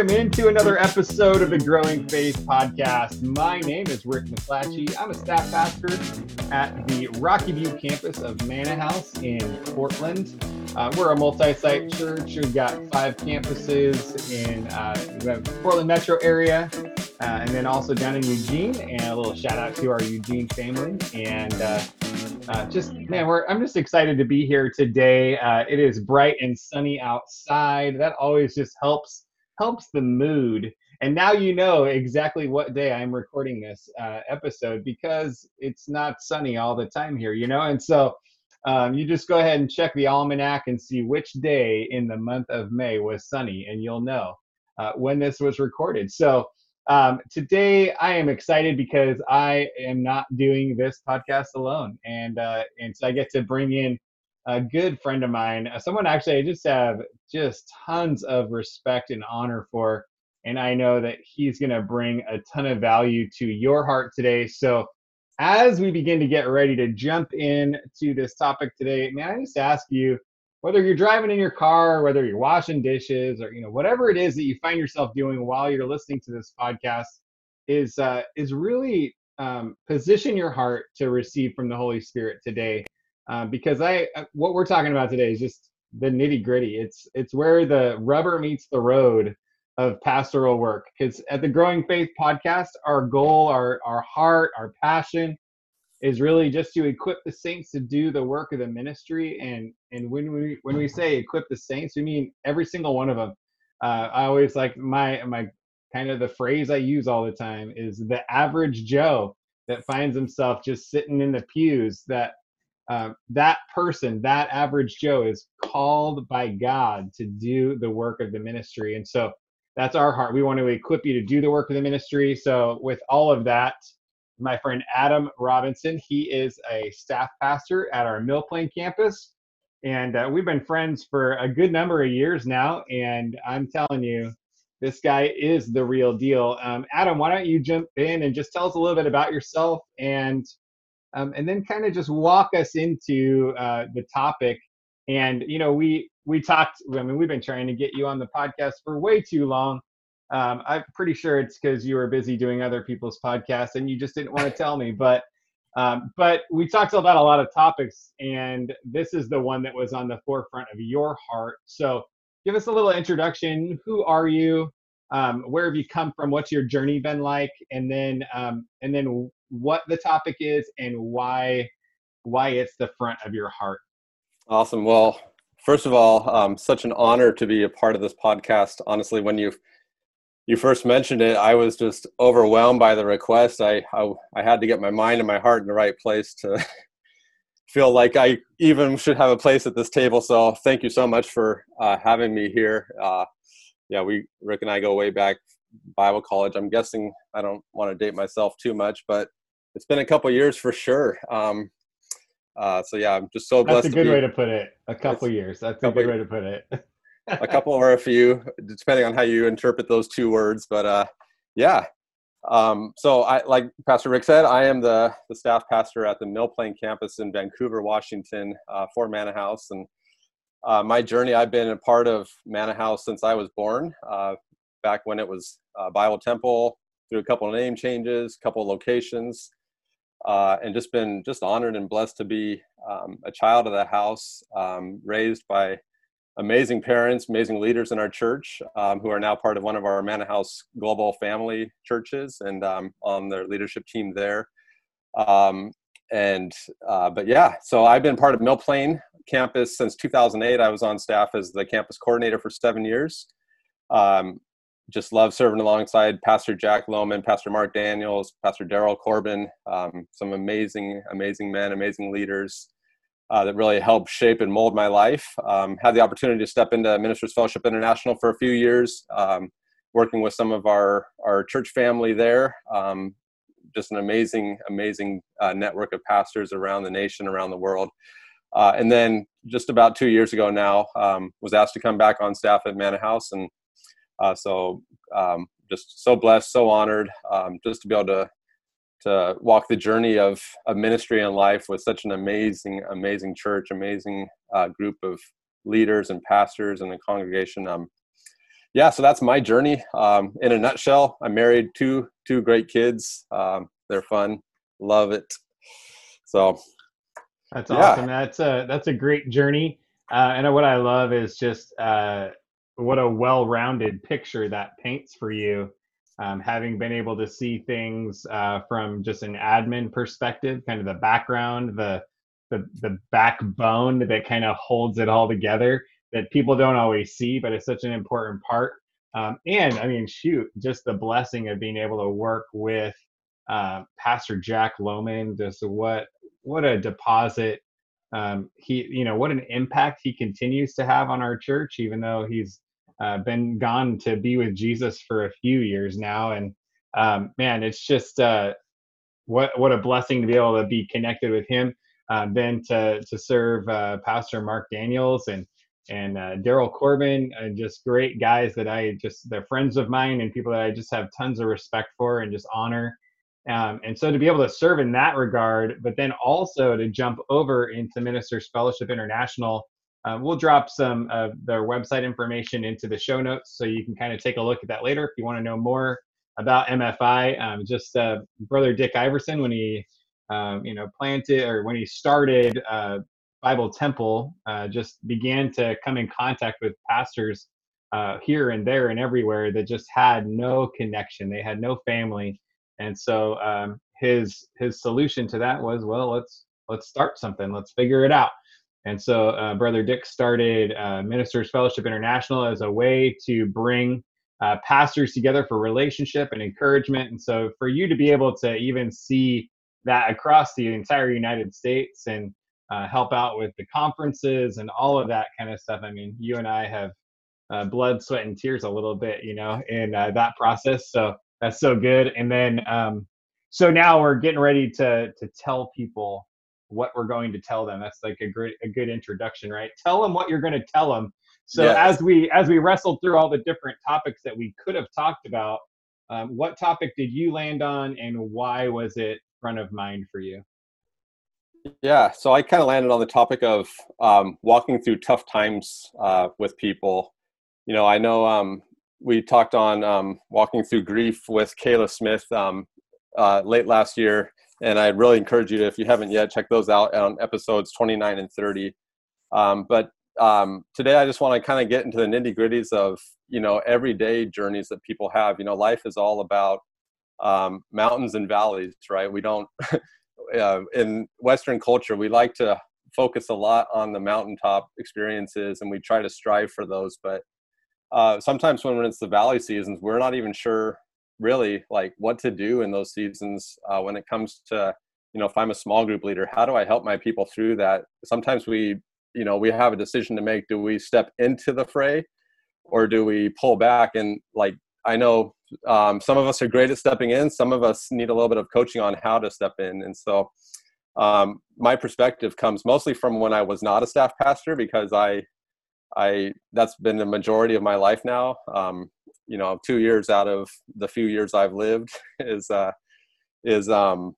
welcome into another episode of the Growing Faith Podcast. My name is Rick McClatchy. I'm a staff pastor at the Rocky Butte campus of Manna House in Portland. Uh, we're a multi-site church. We've got five campuses in uh, the Portland metro area, uh, and then also down in Eugene. And a little shout out to our Eugene family. And uh, uh, just man, we're I'm just excited to be here today. Uh, it is bright and sunny outside. That always just helps helps the mood. And now you know exactly what day I'm recording this uh, episode because it's not sunny all the time here, you know. And so um, you just go ahead and check the almanac and see which day in the month of May was sunny, and you'll know uh, when this was recorded. So um, today I am excited because I am not doing this podcast alone, and uh, and so I get to bring in a good friend of mine, uh, someone actually I just have just tons of respect and honor for, and I know that he's going to bring a ton of value to your heart today. So as we begin to get ready to jump in to this topic today, may I just ask you whether you're driving in your car, whether you're washing dishes, or you know whatever it is that you find yourself doing while you're listening to this podcast, is uh, is really um, position your heart to receive from the Holy Spirit today, uh, because I uh, what we're talking about today is just the nitty gritty. It's it's where the rubber meets the road of pastoral work. Because at the Growing Faith podcast, our goal, our our heart, our passion is really just to equip the saints to do the work of the ministry and and when we when we say equip the saints we mean every single one of them uh, i always like my my kind of the phrase i use all the time is the average joe that finds himself just sitting in the pews that uh, that person that average joe is called by god to do the work of the ministry and so that's our heart we want to equip you to do the work of the ministry so with all of that my friend Adam Robinson. He is a staff pastor at our Mill Plain campus. And uh, we've been friends for a good number of years now. And I'm telling you, this guy is the real deal. Um, Adam, why don't you jump in and just tell us a little bit about yourself and um, and then kind of just walk us into uh, the topic. And you know, we we talked. I mean, we've been trying to get you on the podcast for way too long. Um, I'm pretty sure it's because you were busy doing other people's podcasts and you just didn't want to tell me. But um, but we talked about a lot of topics, and this is the one that was on the forefront of your heart. So give us a little introduction. Who are you? Um, where have you come from? What's your journey been like? And then um, and then what the topic is and why why it's the front of your heart. Awesome. Well, first of all, um, such an honor to be a part of this podcast. Honestly, when you've you first mentioned it, I was just overwhelmed by the request. I, I, I had to get my mind and my heart in the right place to feel like I even should have a place at this table. So thank you so much for uh, having me here. Uh, yeah, we Rick and I go way back Bible college. I'm guessing I don't want to date myself too much, but it's been a couple years for sure. Um, uh, so yeah, I'm just so blessed. That's a good way to put it. A couple years. That's a good way to put it. a couple or a few, depending on how you interpret those two words. But uh, yeah. Um, so I, like Pastor Rick said, I am the, the staff pastor at the Mill Plain campus in Vancouver, Washington, uh, for Manna House. And uh, my journey, I've been a part of Manna House since I was born, uh, back when it was Bible Temple, through a couple of name changes, a couple of locations, uh, and just been just honored and blessed to be um, a child of that house, um, raised by amazing parents, amazing leaders in our church um, who are now part of one of our Manna House Global Family churches and um, on their leadership team there. Um, and uh, but yeah, so I've been part of Mill Plain campus since 2008. I was on staff as the campus coordinator for seven years. Um, just love serving alongside Pastor Jack Lohman, Pastor Mark Daniels, Pastor Daryl Corbin, um, some amazing, amazing men, amazing leaders uh, that really helped shape and mold my life. Um, had the opportunity to step into Ministers Fellowship International for a few years, um, working with some of our, our church family there. Um, just an amazing, amazing uh, network of pastors around the nation, around the world. Uh, and then just about two years ago now, um, was asked to come back on staff at Manna House. And uh, so um, just so blessed, so honored um, just to be able to to walk the journey of, of ministry and life with such an amazing, amazing church, amazing uh, group of leaders and pastors and the congregation. Um, yeah, so that's my journey. Um, in a nutshell, I'm married, two two great kids. Um, they're fun, love it. So that's awesome. Yeah. That's a that's a great journey. Uh, and what I love is just uh, what a well-rounded picture that paints for you. Um, having been able to see things uh, from just an admin perspective, kind of the background, the the the backbone that kind of holds it all together that people don't always see, but it's such an important part. Um, and I mean, shoot, just the blessing of being able to work with uh, Pastor Jack Lohman. Just what what a deposit um, he, you know, what an impact he continues to have on our church, even though he's uh, been gone to be with Jesus for a few years now. And um, man, it's just uh, what what a blessing to be able to be connected with him. Uh, then to to serve uh, Pastor Mark Daniels and and uh, Daryl Corbin, uh, just great guys that I just they're friends of mine and people that I just have tons of respect for and just honor. Um, and so to be able to serve in that regard, but then also to jump over into Ministers Fellowship International, uh, we'll drop some of their website information into the show notes so you can kind of take a look at that later if you want to know more about MFI. Um, just uh, Brother Dick Iverson, when he um, you know planted or when he started uh, Bible Temple uh, just began to come in contact with pastors uh, here and there and everywhere that just had no connection. They had no family, and so um, his his solution to that was, well, let's let's start something. Let's figure it out. And so uh, Brother Dick started uh, Ministers Fellowship International as a way to bring uh, pastors together for relationship and encouragement. And so for you to be able to even see that across the entire United States and uh, help out with the conferences and all of that kind of stuff. I mean, you and I have uh, blood, sweat, and tears a little bit, you know, in uh, that process. So that's so good. And then, um, so now we're getting ready to to tell people what we're going to tell them. That's like a great a good introduction, right? Tell them what you're going to tell them. So yes. as we as we wrestled through all the different topics that we could have talked about, um, what topic did you land on, and why was it front of mind for you? Yeah, so I kind of landed on the topic of um, walking through tough times uh, with people. You know, I know um, we talked on um, walking through grief with Kayla Smith um, uh, late last year, and I really encourage you to, if you haven't yet, check those out on episodes 29 and 30. Um, but um, today, I just want to kind of get into the nitty gritties of you know everyday journeys that people have. You know, life is all about mountains and valleys, right? We don't uh, in Western culture, we like to focus a lot on the mountaintop experiences and we try to strive for those. But uh, sometimes when it's the valley seasons, we're not even sure really like what to do in those seasons uh, when it comes to, you know, if I'm a small group leader, how do I help my people through that? Sometimes we, you know, we have a decision to make. Do we step into the fray or do we pull back? And like, I know um, some of us are great at stepping in some of us need a little bit of coaching on how to step in and so um, my perspective comes mostly from when i was not a staff pastor because i i that's been the majority of my life now um, you know two years out of the few years i've lived is uh is um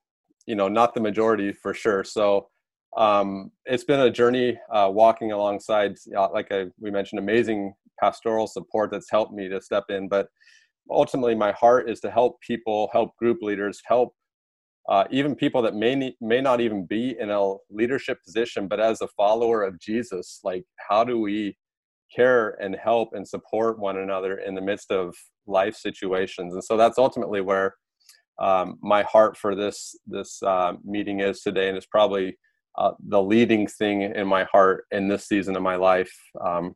you know not the majority for sure. So um, it's been a journey uh, walking alongside uh, like I, we mentioned amazing pastoral support that's helped me to step in. But ultimately my heart is to help people help group leaders help uh, even people that may need, may not even be in a leadership position but as a follower of jesus like how do we care and help and support one another in the midst of life situations. And so that's ultimately where um, my heart for this this uh, meeting is today and it's probably uh, the leading thing in my heart in this season of my life. Um,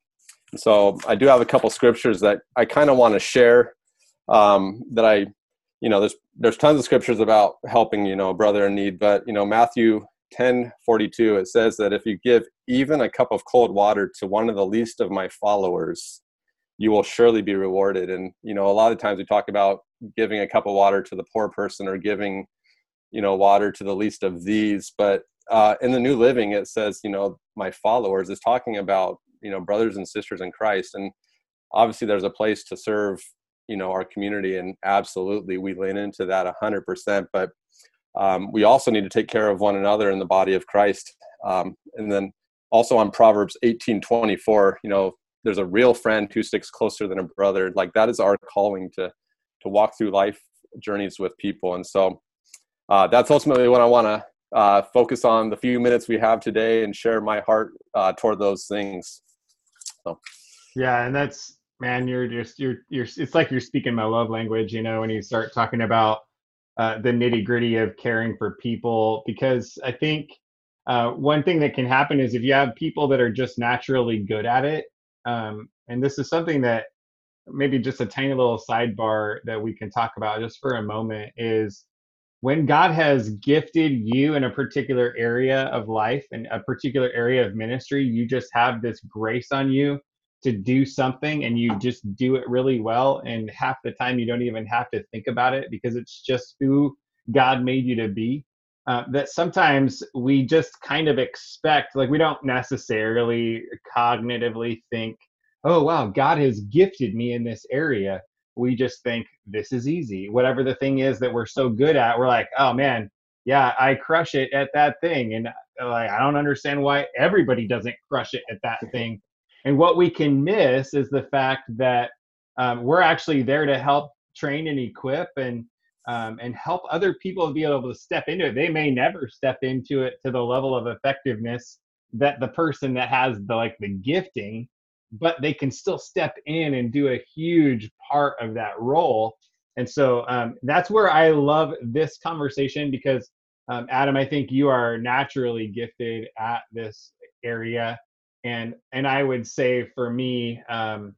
so i do have a couple scriptures that i kind of want to share um, that I, you know, there's there's tons of scriptures about helping, you know, a brother in need, but you know, Matthew 10 42 it says that if you give even a cup of cold water to one of the least of my followers you will surely be rewarded. And you know a lot of times we talk about giving a cup of water to the poor person or giving you know water to the least of these but uh, in the new living it says you know my followers is talking about you know brothers and sisters in christ. And obviously there's a place to serve you know our community and absolutely we lean into that 100% but um, we also need to take care of one another in the body of christ. Um, and then also on proverbs 18 24 you know there's a real friend who sticks closer than a brother. Like that is our calling to to walk through life journeys with people. And so uh, that's ultimately what i want to uh, focus on the few minutes we have today and share my heart uh, toward those things. So. Yeah and that's man you're just you're you're it's like you're speaking my love language you know when you start talking about uh, the nitty gritty of caring for people because i think uh, one thing that can happen is if you have people that are just naturally good at it, um, and this is something that maybe just a tiny little sidebar that we can talk about just for a moment is when God has gifted you in a particular area of life and a particular area of ministry, you just have this grace on you to do something and you just do it really well. And half the time, you don't even have to think about it because it's just who God made you to be uh, that sometimes we just kind of expect, like we don't necessarily cognitively think, oh, wow, God has gifted me in this area. We just think this is easy. Whatever the thing is that we're so good at, we're like, oh man, yeah, I crush it at that thing. And uh, like, I don't understand why everybody doesn't crush it at that thing. And what we can miss is the fact that um, we're actually there to help train and equip and um, and help other people be able to step into it. They may never step into it to the level of effectiveness that the person that has the like the gifting, but they can still step in and do a huge part of that role. And so um, that's where I love this conversation because um, Adam, I think you are naturally gifted at this area, and and I would say for me, um,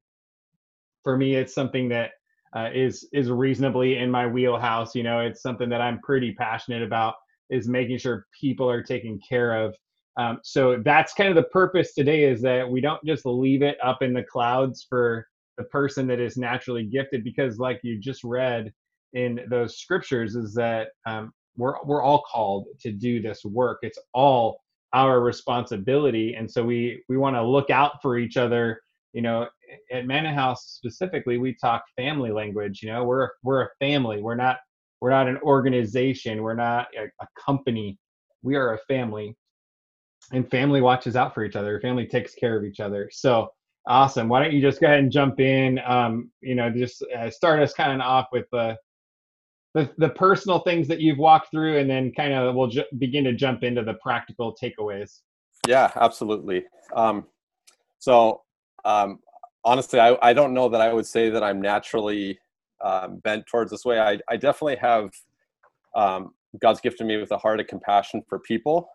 for me, it's something that uh, is is reasonably in my wheelhouse. You know, it's something that I'm pretty passionate about is making sure people are taken care of. Um, so that's kind of the purpose today is that we don't just leave it up in the clouds for the person that is naturally gifted because like you just read in those scriptures is that um, we're we're all called to do this work it's all our responsibility and so we we want to look out for each other you know at Manna House specifically, we talk family language. You know, we're we're a family. We're not we're not an organization. We're not a, a company. We are a family, and family watches out for each other. Family takes care of each other. So awesome. Why don't you just go ahead and jump in? Um, you know, just uh, start us kind of off with the, the the personal things that you've walked through, and then kind of we'll ju- begin to jump into the practical takeaways. Yeah, absolutely. Um, so um, honestly, I, I don't know that I would say that I'm naturally um, bent towards this way. I, I definitely have um, God's gifted me with a heart of compassion for people,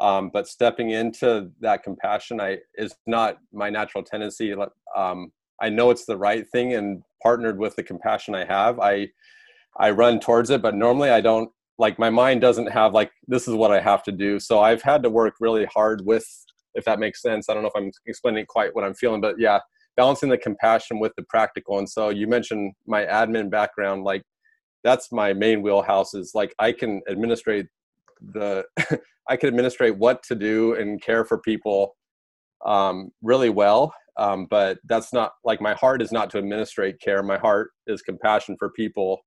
um, but stepping into that compassion I is not my natural tendency. Um, I know it's the right thing, and partnered with the compassion I have, I I run towards it. But normally, I don't like my mind doesn't have like this is what I have to do. So I've had to work really hard with, if that makes sense. I don't know if I'm explaining quite what I'm feeling, but yeah, balancing the compassion with the practical. And so you mentioned my admin background, like that's my main wheelhouse is like I can administrate the I can administrate what to do and care for people um, really well. Um, but that's not like my heart is not to administrate care. My heart is compassion for people,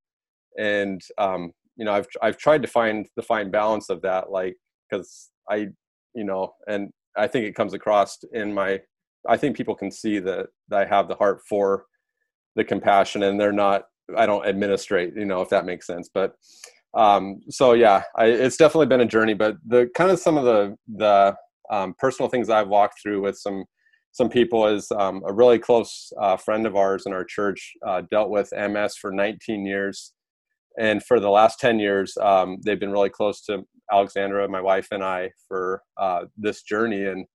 and um, you know I've I've tried to find the fine balance of that, like because I you know and I think it comes across in my I think people can see that, that I have the heart for the compassion and they're not, I don't administrate, you know, if that makes sense. But um, so yeah, I, it's definitely been a journey, but the kind of some of the, the um, personal things I've walked through with some, some people is um, a really close uh, friend of ours in our church uh, dealt with MS for 19 years. And for the last 10 years, um, they've been really close to Alexandra, my wife, and I for uh, this journey. And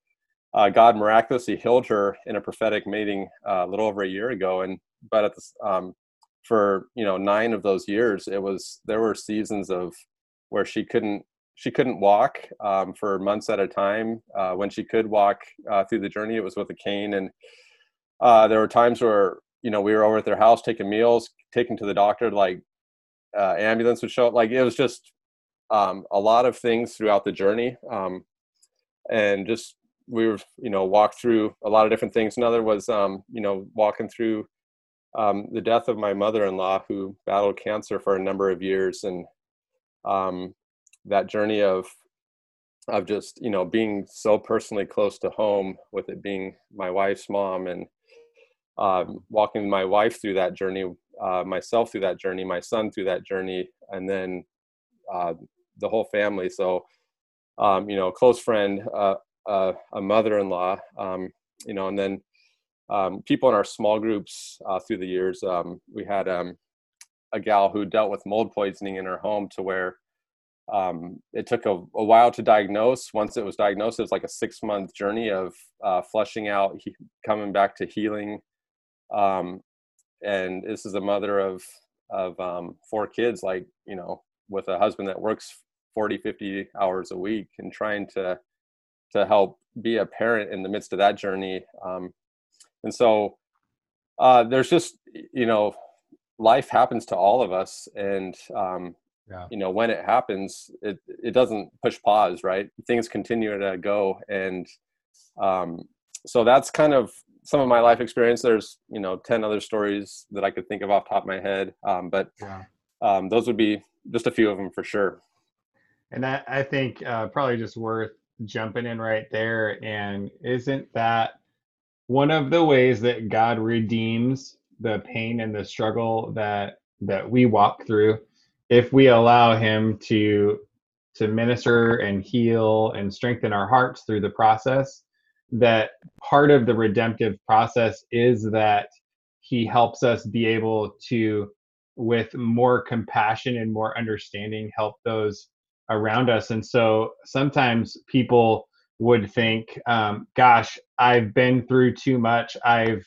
uh, God miraculously healed her in a prophetic meeting uh, a little over a year ago. And but at um, for you know nine of those years, it was there were seasons of where she couldn't she couldn't walk um, for months at a time. Uh, when she could walk uh, through the journey, it was with a cane. And uh, there were times where you know we were over at their house taking meals, taking to the doctor, like uh, ambulance would show up. Like it was just um, a lot of things throughout the journey. Um, and just we were you know walked through a lot of different things another was um, you know walking through um, the death of my mother-in-law who battled cancer for a number of years and um, that journey of of just you know being so personally close to home with it being my wife's mom and um, walking my wife through that journey, uh, myself through that journey, my son through that journey, and then uh, the whole family. So, um, you know, a close friend, uh, uh a mother-in-law, um, you know, and then um, people in our small groups uh, through the years. Um, we had um, a gal who dealt with mold poisoning in her home to where um, it took a, a, while to diagnose. Once it was diagnosed, it was like a six month journey of uh, flushing out, he, coming back to healing. Um, and this is a mother of of um, four kids, like you know, with a husband that works 40, 50 hours a week, and trying to to help be a parent in the midst of that journey. Um, and so uh, there's just you know, life happens to all of us, and um, yeah. you know when it happens it it doesn't push pause right things continue to go and um so that's kind of some of my life experience there's you know 10 other stories that i could think of off top of my head um but yeah. um those would be just a few of them for sure and that i think uh probably just worth jumping in right there and isn't that one of the ways that god redeems the pain and the struggle that that we walk through if we allow him to to minister and heal and strengthen our hearts through the process that part of the redemptive process is that he helps us be able to with more compassion and more understanding help those around us. And so sometimes people would think um, gosh i've been through too much. I've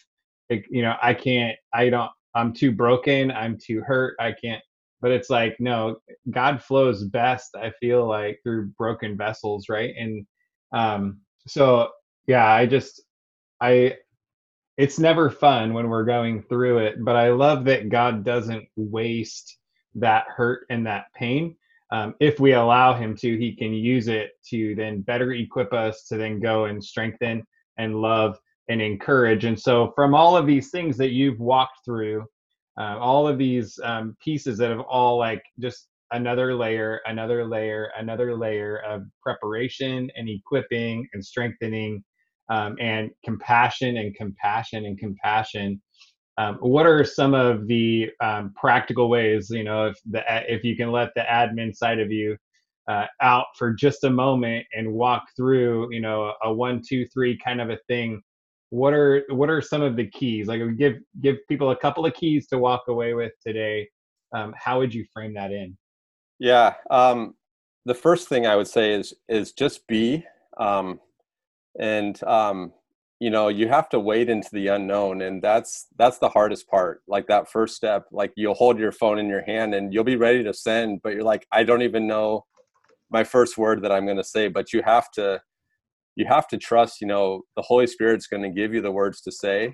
you know i can't i don't i'm too broken. I'm too hurt. I can't but it's like no god flows best i feel like through broken vessels right? And um so yeah i just i it's never fun when we're going through it but i love that god doesn't waste that hurt and that pain. Um, if we allow him to he can use it to then better equip us to then go and strengthen and love and encourage. And so from all of these things that you've walked through uh, all of these um, pieces that have all like just another layer, another layer, another layer of preparation and equipping and strengthening um, and compassion and compassion and compassion. Um, what are some of the um, practical ways, you know, if the if you can let the admin side of you uh, out for just a moment and walk through, you know, a one, two, three kind of a thing what are what are some of the keys? Like give give people a couple of keys to walk away with today. Um, how would you frame that in? Yeah um, the first thing i would say is is just be um, and um, you know you have to wade into the unknown and that's that's the hardest part like that first step like you'll hold your phone in your hand and you'll be ready to send but you're like i don't even know my first word that i'm going to say but you have to you have to trust you know the holy spirit's going to give you the words to say.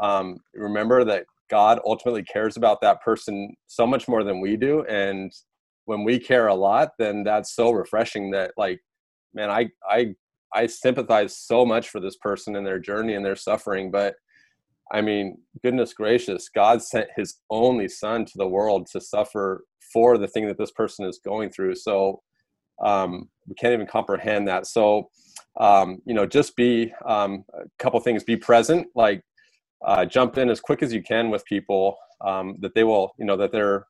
Um, remember that god ultimately cares about that person so much more than we do and when we care a lot then that's so refreshing that like man i i i sympathize so much for this person and their journey and their suffering but i mean goodness gracious god sent his only son to the world to suffer for the thing that this person is going through. So um, we can't even comprehend that. So um, you know just be um, a couple things. Be present like uh, jump in as quick as you can with people um, that they will you know that they're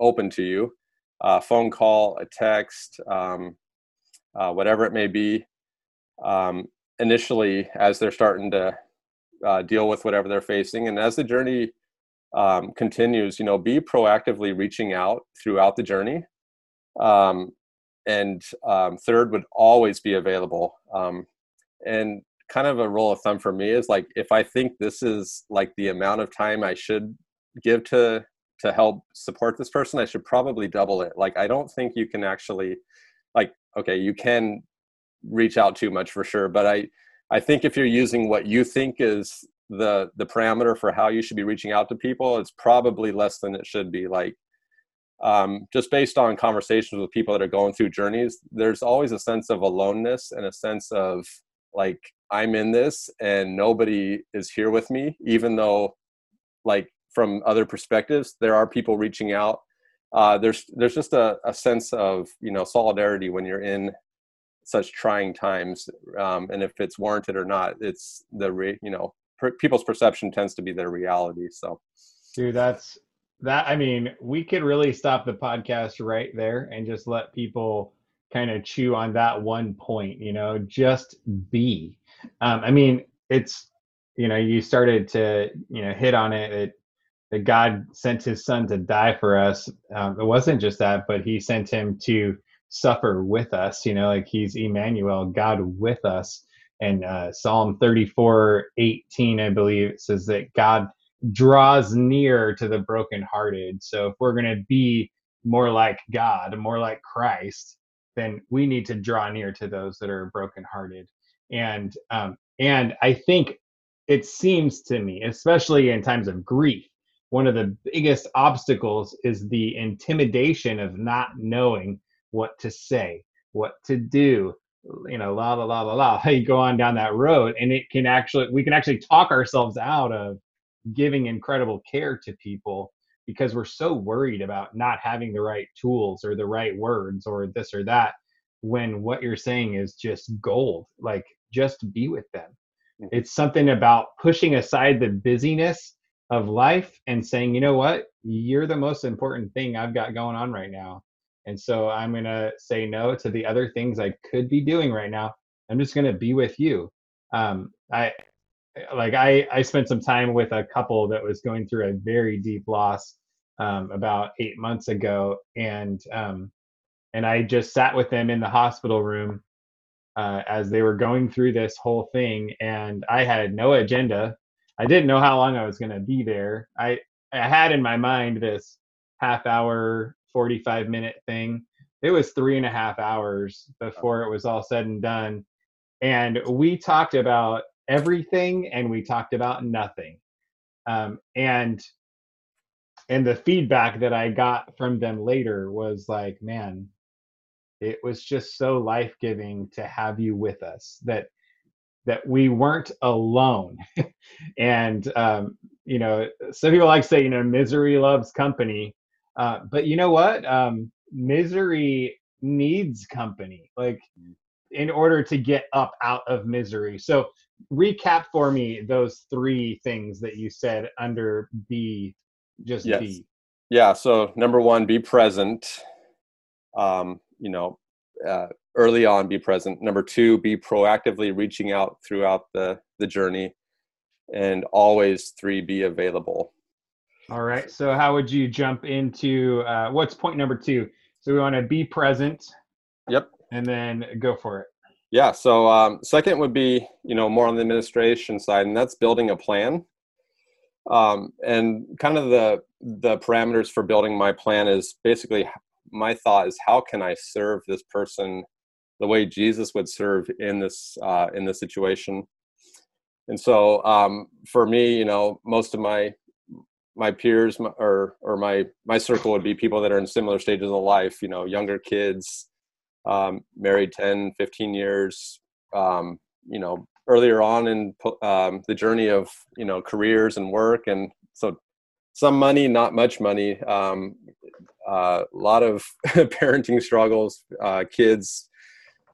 open to you. Uh, phone call a text um, uh, whatever it may be um, initially as they're starting to uh, deal with whatever they're facing. And as the journey um, continues you know be proactively reaching out throughout the journey. Um, and um, third would always be available. Um, and kind of a rule of thumb for me is like if i think this is like the amount of time i should give to to help support this person i should probably double it. Like i don't think you can actually like okay you can reach out too much for sure but i i think if you're using what you think is the the parameter for how you should be reaching out to people it's probably less than it should be like um, just based on conversations with people that are going through journeys, there's always a sense of aloneness and a sense of like I'm in this and nobody is here with me, even though like from other perspectives, there are people reaching out. Uh, there's there's just a, a sense of you know solidarity when you're in such trying times, um, and if it's warranted or not, it's the re, you know per, people's perception tends to be their reality. So, dude, that's that. I mean, we could really stop the podcast right there and just let people kind of chew on that one point. You know, just be. Um, I mean, it's you know, you started to you know hit on it. that God sent His Son to die for us. Um, it wasn't just that, but He sent Him to suffer with us. You know, like He's Emmanuel, God with us and uh, Psalm 34 18, I believe, says that God draws near to the brokenhearted. So if we're going to be more like God, more like Christ, then we need to draw near to those that are brokenhearted. And um, and I think it seems to me, especially in times of grief, one of the biggest obstacles is the intimidation of not knowing what to say, what to do, you know, la la la la la. You go on down that road, and it can actually we can actually talk ourselves out of giving incredible care to people because we're so worried about not having the right tools or the right words or this or that when what you're saying is just gold like just be with them mm-hmm. it's something about pushing aside the busyness of life and saying you know what you're the most important thing i've got going on right now and so I'm going to say no to the other things I could be doing right now. I'm just going to be with you. Um, I like I I spent some time with a couple that was going through a very deep loss um, about eight months ago, and um, and I just sat with them in the hospital room uh, as they were going through this whole thing, and I had no agenda. I didn't know how long I was going to be there. I I had in my mind this half hour 45 minute thing. It was three and a half hours before it was all said and done. And we talked about everything and we talked about nothing. Um, and and the feedback that I got from them later was like, man, it was just so life giving to have you with us that that we weren't alone. and um, you know, some people like say, you know, misery loves company. Uh, but you know what? Um, misery needs company, like mm. in order to get up out of misery. So, recap for me those three things that you said under B. Just yes. be. Yeah. So, number one, be present. Um, you know, uh, early on, be present. Number two, be proactively reaching out throughout the the journey, and always three, be available. All right. So how would you jump into uh, what's point number two? So we want to be present. Yep. And then go for it. Yeah. So um, second would be you know more on the administration side, and that's building a plan. Um, and kind of the the parameters for building my plan is basically my thought is how can I serve this person the way Jesus would serve in this uh, in this situation. And so um, for me, you know, most of my my peers or or my my circle would be people that are in similar stages of life you know younger kids um, married 10 15 years um, you know earlier on in um, the journey of you know careers and work. And so some money not much money um, uh, a lot of parenting struggles uh, kids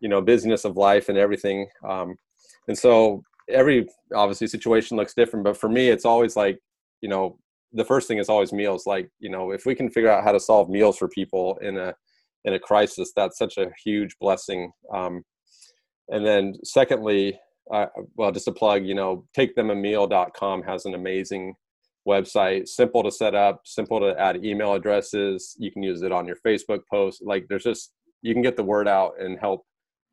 you know business of life and everything. Um, and so every obviously situation looks different but for me it's always like you know the first thing is always meals like you know if we can figure out how to solve meals for people in a in a crisis that's such a huge blessing um, and then secondly uh, well just a plug you know takethemameal.com has an amazing website simple to set up simple to add email addresses you can use it on your facebook post like there's just you can get the word out and help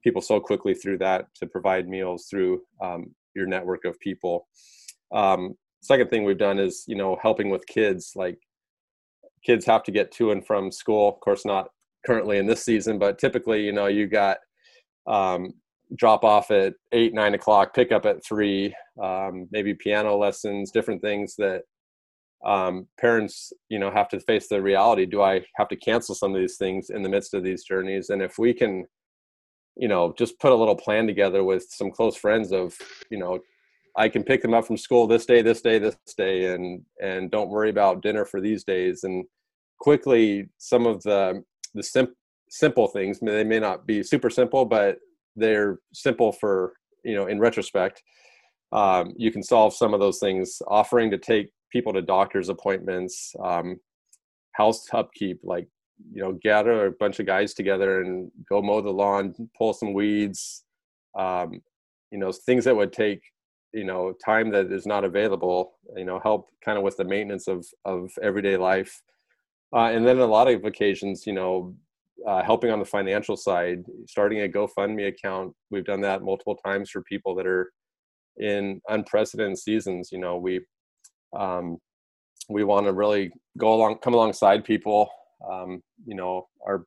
people so quickly through that to provide meals through um, your network of people um, second thing we've done is you know helping with kids like kids have to get to and from school of course not currently in this season but typically you know you got um, drop off at eight nine o'clock pick up at three um, maybe piano lessons different things that um, parents you know have to face the reality do i have to cancel some of these things in the midst of these journeys? And if we can you know just put a little plan together with some close friends of you know I can pick them up from school this day, this day, this day, and and don't worry about dinner for these days. And quickly, some of the the sim- simple things they may not be super simple, but they're simple for you know in retrospect. um, you can solve some of those things offering to take people to doctor's appointments um, house upkeep like you know gather a bunch of guys together and go mow the lawn pull some weeds um, you know things that would take you know time that is not available you know help kind of with the maintenance of of everyday life. Uh, and then a lot of occasions you know uh, helping on the financial side starting a gofundme account. We've done that multiple times for people that are in unprecedented seasons you know we um, we want to really go along come alongside people. Um, you know our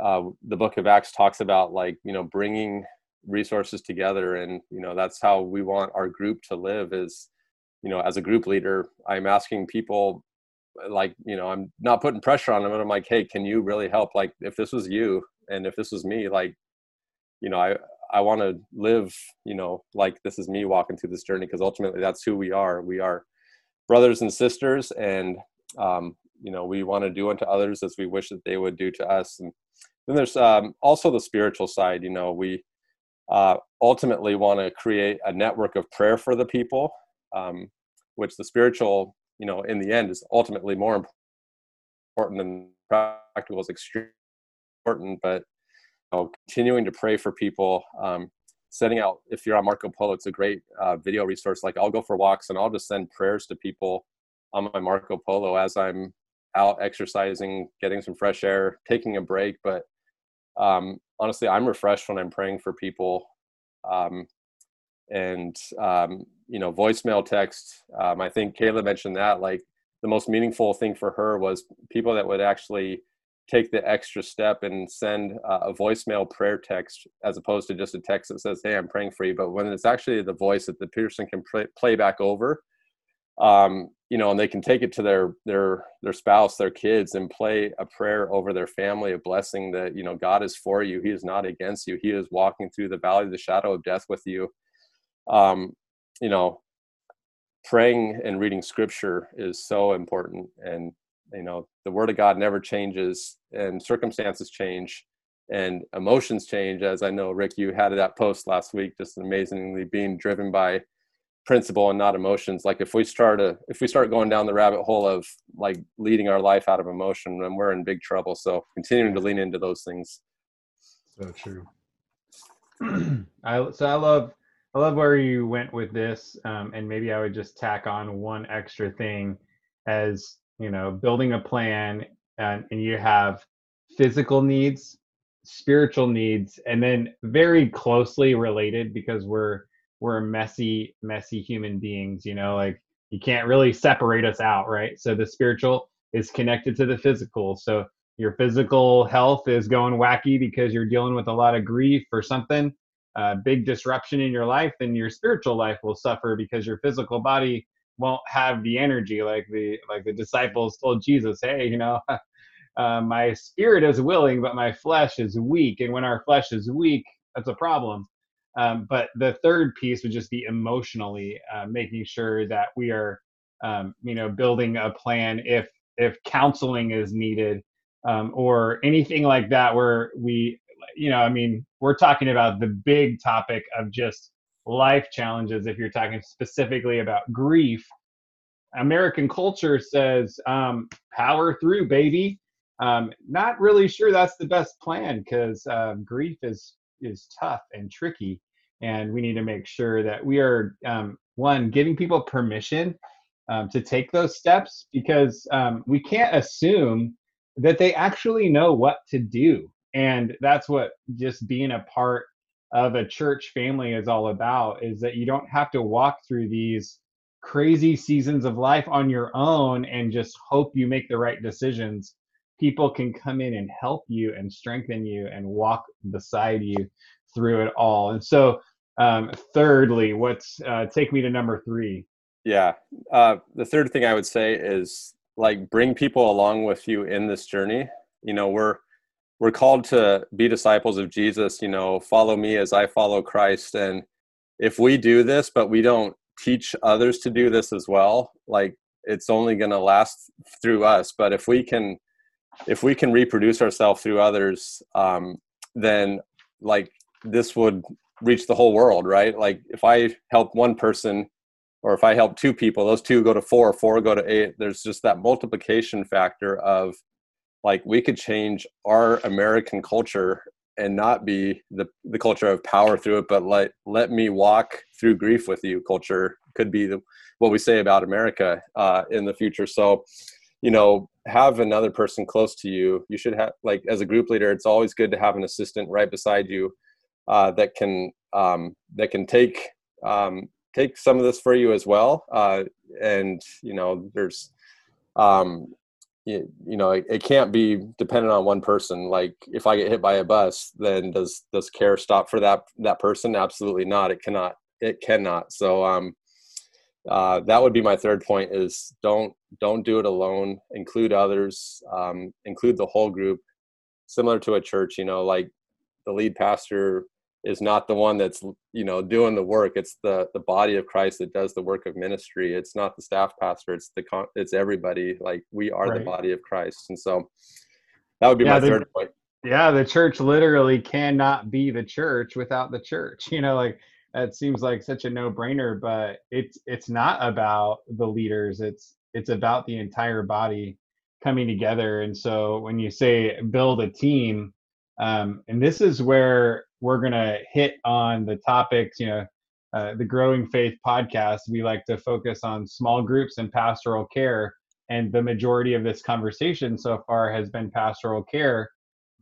uh, the book of acts talks about like you know bringing resources together and you know that's how we want our group to live is you know as a group leader i'm asking people like you know i'm not putting pressure on them and i'm like hey can you really help? Like if this was you and if this was me like you know i i want to live you know like this is me walking through this journey because ultimately that's who we are. We are brothers and sisters and um you know we want to do unto others as we wish that they would do to us. And then there's um also the spiritual side you know we uh, ultimately want to create a network of prayer for the people, um, which the spiritual, you know, in the end is ultimately more important than practical is extremely important. But you know, continuing to pray for people, um, setting out. If you're on Marco Polo, it's a great uh, video resource. Like I'll go for walks and I'll just send prayers to people on my Marco Polo as I'm out exercising, getting some fresh air, taking a break, but um, honestly, I'm refreshed when I'm praying for people. Um, and um, you know, voicemail text. Um, I think Kayla mentioned that. Like the most meaningful thing for her was people that would actually take the extra step and send uh, a voicemail prayer text as opposed to just a text that says, "Hey, I'm praying for you." But when it's actually the voice that the person can play, play back over, um, you know, and they can take it to their their their spouse, their kids, and play a prayer over their family, a blessing that you know God is for you. He is not against you. He is walking through the valley of the shadow of death with you. Um, you know, praying and reading Scripture is so important, and you know, the Word of God never changes, and circumstances change, and emotions change. As I know, Rick, you had that post last week, just amazingly being driven by principle and not emotions. Like if we start a if we start going down the rabbit hole of like leading our life out of emotion then we're in big trouble. So continuing to lean into those things. So true. I so i love i love where you went with this um, and maybe i would just tack on one extra thing as you know building a plan and, and you have physical needs spiritual needs and then very closely related because we're we're messy, messy human beings, you know, like you can't really separate us out, right? So the spiritual is connected to the physical. So your physical health is going wacky because you're dealing with a lot of grief or something, a big disruption in your life, then your spiritual life will suffer because your physical body won't have the energy like the like the disciples told Jesus, hey, you know, uh, my spirit is willing, but my flesh is weak, and when our flesh is weak, that's a problem. Um, but the third piece would just be emotionally uh, making sure that we are, um, you know, building a plan if if counseling is needed um, or anything like that, where we, you know, I mean, we're talking about the big topic of just life challenges. If you're talking specifically about grief, American culture says um, power through, baby. Um, not really sure that's the best plan because uh, grief is is tough and tricky and we need to make sure that we are um, one giving people permission um, to take those steps because um, we can't assume that they actually know what to do and that's what just being a part of a church family is all about is that you don't have to walk through these crazy seasons of life on your own and just hope you make the right decisions people can come in and help you and strengthen you and walk beside you through it all. And so, um, thirdly, what's uh, take me to number three? Yeah, uh, the third thing I would say is like bring people along with you in this journey. You know, we're we're called to be disciples of Jesus. You know, follow me as I follow Christ. And if we do this, but we don't teach others to do this as well, like it's only going to last through us. But if we can, if we can reproduce ourselves through others, um, then like this would reach the whole world, right? Like if I help one person or if I help two people, those two go to four, four go to eight. There's just that multiplication factor of like we could change our American culture and not be the, the culture of power through it, but let let me walk through grief with you culture could be the, what we say about America uh, in the future. So, you know, have another person close to you. You should have like as a group leader, it's always good to have an assistant right beside you uh, that can um, that can take um, take some of this for you as well. Uh, and you know, there's um, you, you know, it, it, can't be dependent on one person. Like if I get hit by a bus, then does does care stop for that that person? Absolutely not. It cannot. It cannot. So um, uh, that would be my third point: is don't don't do it alone. Include others. Um, include the whole group. Similar to a church, you know, like the lead pastor is not the one that's you know doing the work it's the the body of christ that does the work of ministry it's not the staff pastor it's the it's everybody like we are right. the body of christ and so that would be yeah, my the, third point yeah the church literally cannot be the church without the church you know like that seems like such a no-brainer but it's it's not about the leaders it's it's about the entire body coming together and so when you say build a team um, and this is where we're going to hit on the topics, you know, uh, the Growing Faith podcast. We like to focus on small groups and pastoral care. And the majority of this conversation so far has been pastoral care.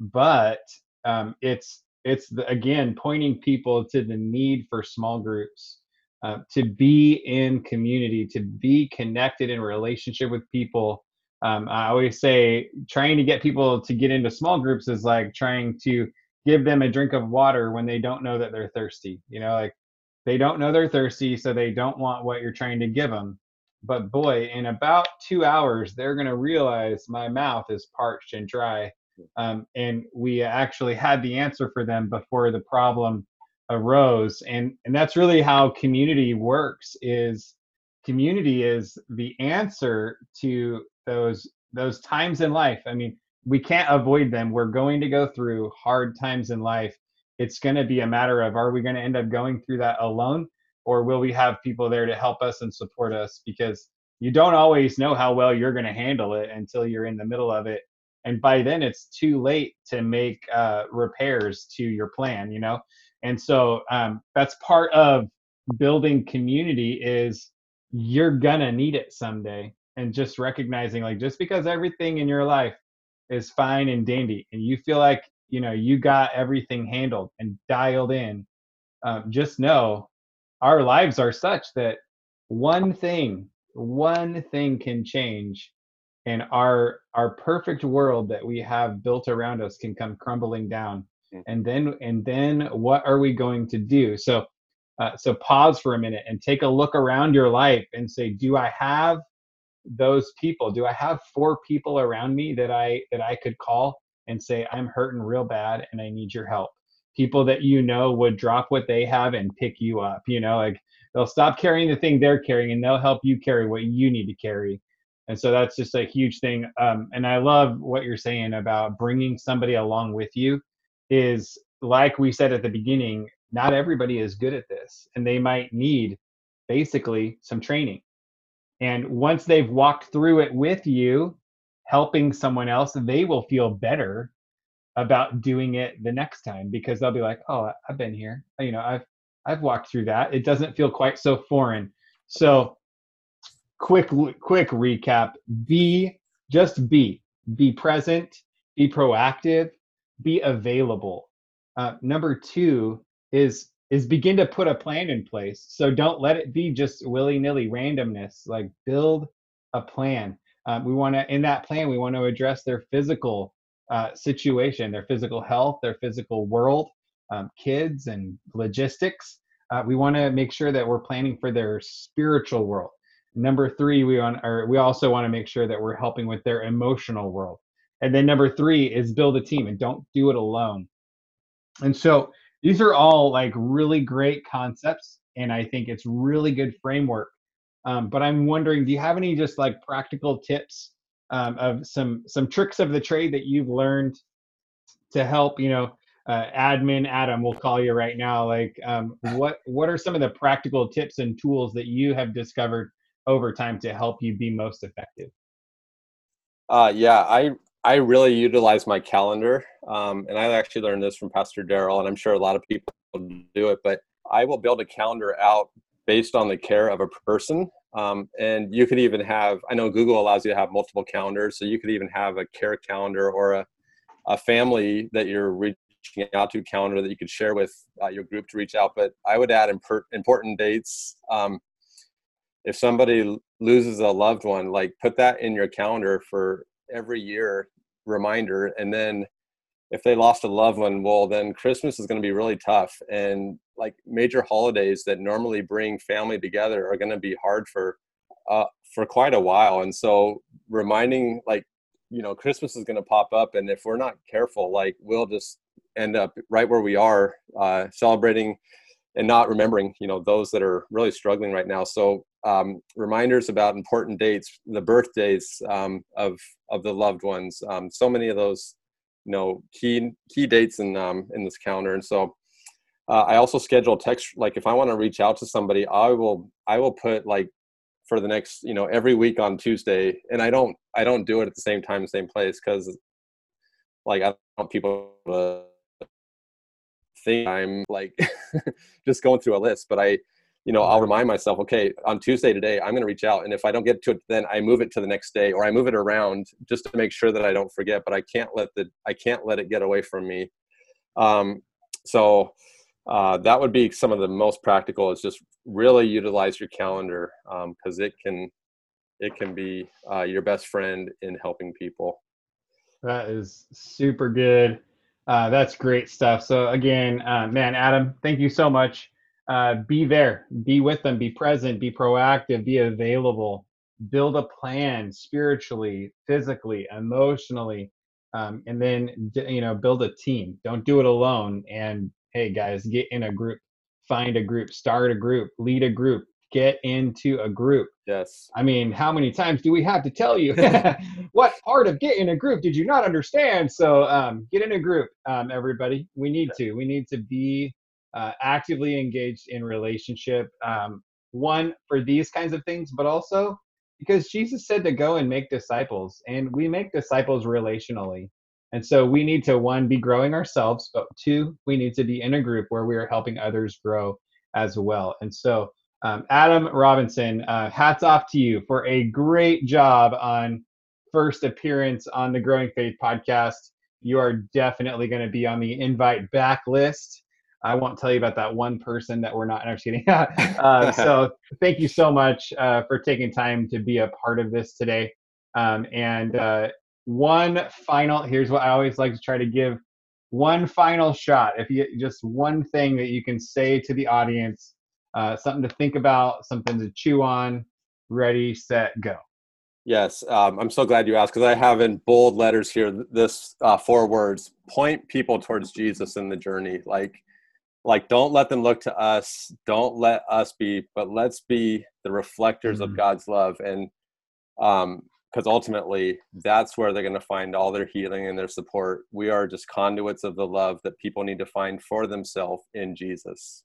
But um, it's, it's the, again pointing people to the need for small groups, uh, to be in community, to be connected in relationship with people. Um, I always say trying to get people to get into small groups is like trying to give them a drink of water when they don't know that they're thirsty. You know, like they don't know they're thirsty, so they don't want what you're trying to give them. But boy, in about two hours, they're going to realize my mouth is parched and dry. Um, and we actually had the answer for them before the problem arose. And, and that's really how community works is community is the answer to those those times in life. I mean, we can't avoid them. We're going to go through hard times in life. It's going to be a matter of are we going to end up going through that alone or will we have people there to help us and support us because you don't always know how well you're going to handle it until you're in the middle of it and by then it's too late to make uh, repairs to your plan you know? And so um, that's part of building community is you're gonna need it someday. And just recognizing like just because everything in your life is fine and dandy and you feel like you know you got everything handled and dialed in um, just know our lives are such that one thing one thing can change and our our perfect world that we have built around us can come crumbling down. Mm. and then and then what are we going to do? So uh, so pause for a minute and take a look around your life and say do i have those people? Do i have four people around me that i that i could call and say i'm hurting real bad and i need your help people that you know would drop what they have and pick you up you know like they'll stop carrying the thing they're carrying and they'll help you carry what you need to carry and so that's just a huge thing um, and i love what you're saying about bringing somebody along with you is like we said at the beginning not everybody is good at this and they might need basically some training and once they've walked through it with you, helping someone else, they will feel better about doing it the next time because they'll be like, "Oh, I've been here. You know, I've I've walked through that. It doesn't feel quite so foreign." So, quick quick recap: be just be be present, be proactive, be available. Uh, number two is is begin to put a plan in place. So don't let it be just willy nilly randomness. Like build a plan. Um, we want to, in that plan, we want to address their physical uh, situation, their physical health, their physical world, um, kids, and logistics. Uh, we want to make sure that we're planning for their spiritual world. Number three, we want, or we also want to make sure that we're helping with their emotional world. And then number three is build a team and don't do it alone. And so these are all like really great concepts and i think it's really good framework um, but i'm wondering do you have any just like practical tips um, of some some tricks of the trade that you've learned to help you know uh, admin Adam, we'll call you right now. Like, um, what what are some of the practical tips and tools that you have discovered over time to help you be most effective? Uh, yeah, I I really utilize my calendar, um, and I actually learned this from Pastor Daryl, and I'm sure a lot of people do it. But I will build a calendar out based on the care of a person. Um, and you could even have, I know Google allows you to have multiple calendars, so you could even have a care calendar or a, a family that you're reaching out to calendar that you could share with uh, your group to reach out. But I would add imp- important dates. Um, if somebody loses a loved one, like put that in your calendar for every year reminder. And then if they lost a loved one, well, then Christmas is going to be really tough. And like major holidays that normally bring family together are going to be hard for uh, for quite a while. And so reminding like you know Christmas is going to pop up, and if we're not careful, like we'll just end up right where we are, uh, celebrating and not remembering you know those that are really struggling right now. So um, reminders about important dates, the birthdays um, of of the loved ones. Um, so many of those you know key key dates in um, in this calendar, and so uh, I also schedule text. Like if I want to reach out to somebody, I will I will put like for the next you know every week on Tuesday, and I don't I don't do it at the same time, same place because like I don't want people to think I'm like just going through a list, but I you know I'll remind myself, okay, on Tuesday today I'm going to reach out, and if I don't get to it, then I move it to the next day or I move it around just to make sure that I don't forget. But I can't let the I can't let it get away from me. Um, so uh, that would be some of the most practical is just really utilize your calendar because um, it can it can be uh, your best friend in helping people that is super good uh, that's great stuff so again uh, man adam thank you so much uh, be there be with them be present be proactive be available build a plan spiritually physically emotionally um, and then you know build a team don't do it alone and hey guys, get in a group, find a group, start a group, lead a group, get into a group. Yes. I mean, how many times do we have to tell you what part of get in a group did you not understand? So um, get in a group, um, everybody. We need to. We need to be uh, actively engaged in relationship. Um, one for these kinds of things, but also because Jesus said to go and make disciples, and we make disciples relationally. And so we need to one be growing ourselves, but two we need to be in a group where we are helping others grow as well. And so um, Adam Robinson, uh, hats off to you for a great job on first appearance on the Growing Faith podcast. You are definitely going to be on the invite back list. I won't tell you about that one person that we're not. No, kidding. uh, so thank you so much uh, for taking time to be a part of this today. Um, and uh, one final here's what i always like to try to give one final shot if you just one thing that you can say to the audience uh, something to think about something to chew on ready set go yes um, i'm so glad you asked because i have in bold letters here this uh, four words point people towards jesus in the journey like like don't let them look to us don't let us be but let's be the reflectors mm-hmm. of god's love and um, because ultimately that's where they're going to find all their healing and their support. We are just conduits of the love that people need to find for themselves in Jesus.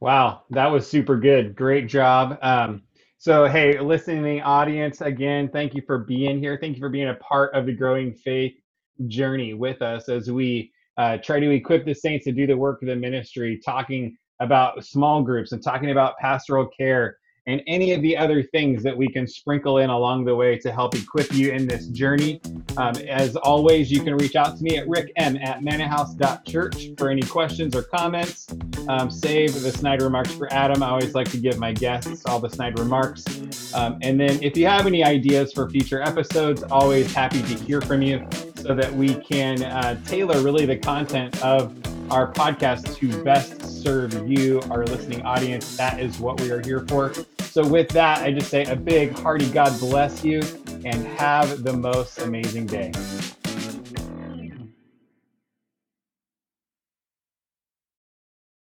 Wow, that was super good. Great job. Um, so, hey, listening audience, again, thank you for being here. Thank you for being a part of the growing faith journey with us as we uh, try to equip the saints to do the work of the ministry, talking about small groups and talking about pastoral care and any of the other things that we can sprinkle in along the way to help equip you in this journey. Um, as always, you can reach out to me at rickm at mannahouse.church for any questions or comments. Um, save the snide remarks for Adam. I always like to give my guests all the snide remarks. Um, and then if you have any ideas for future episodes, always happy to hear from you so that we can uh, tailor really the content of our podcast to best serve you, our listening audience. That is what we are here for. So, with that, I just say a big hearty God bless you and have the most amazing day.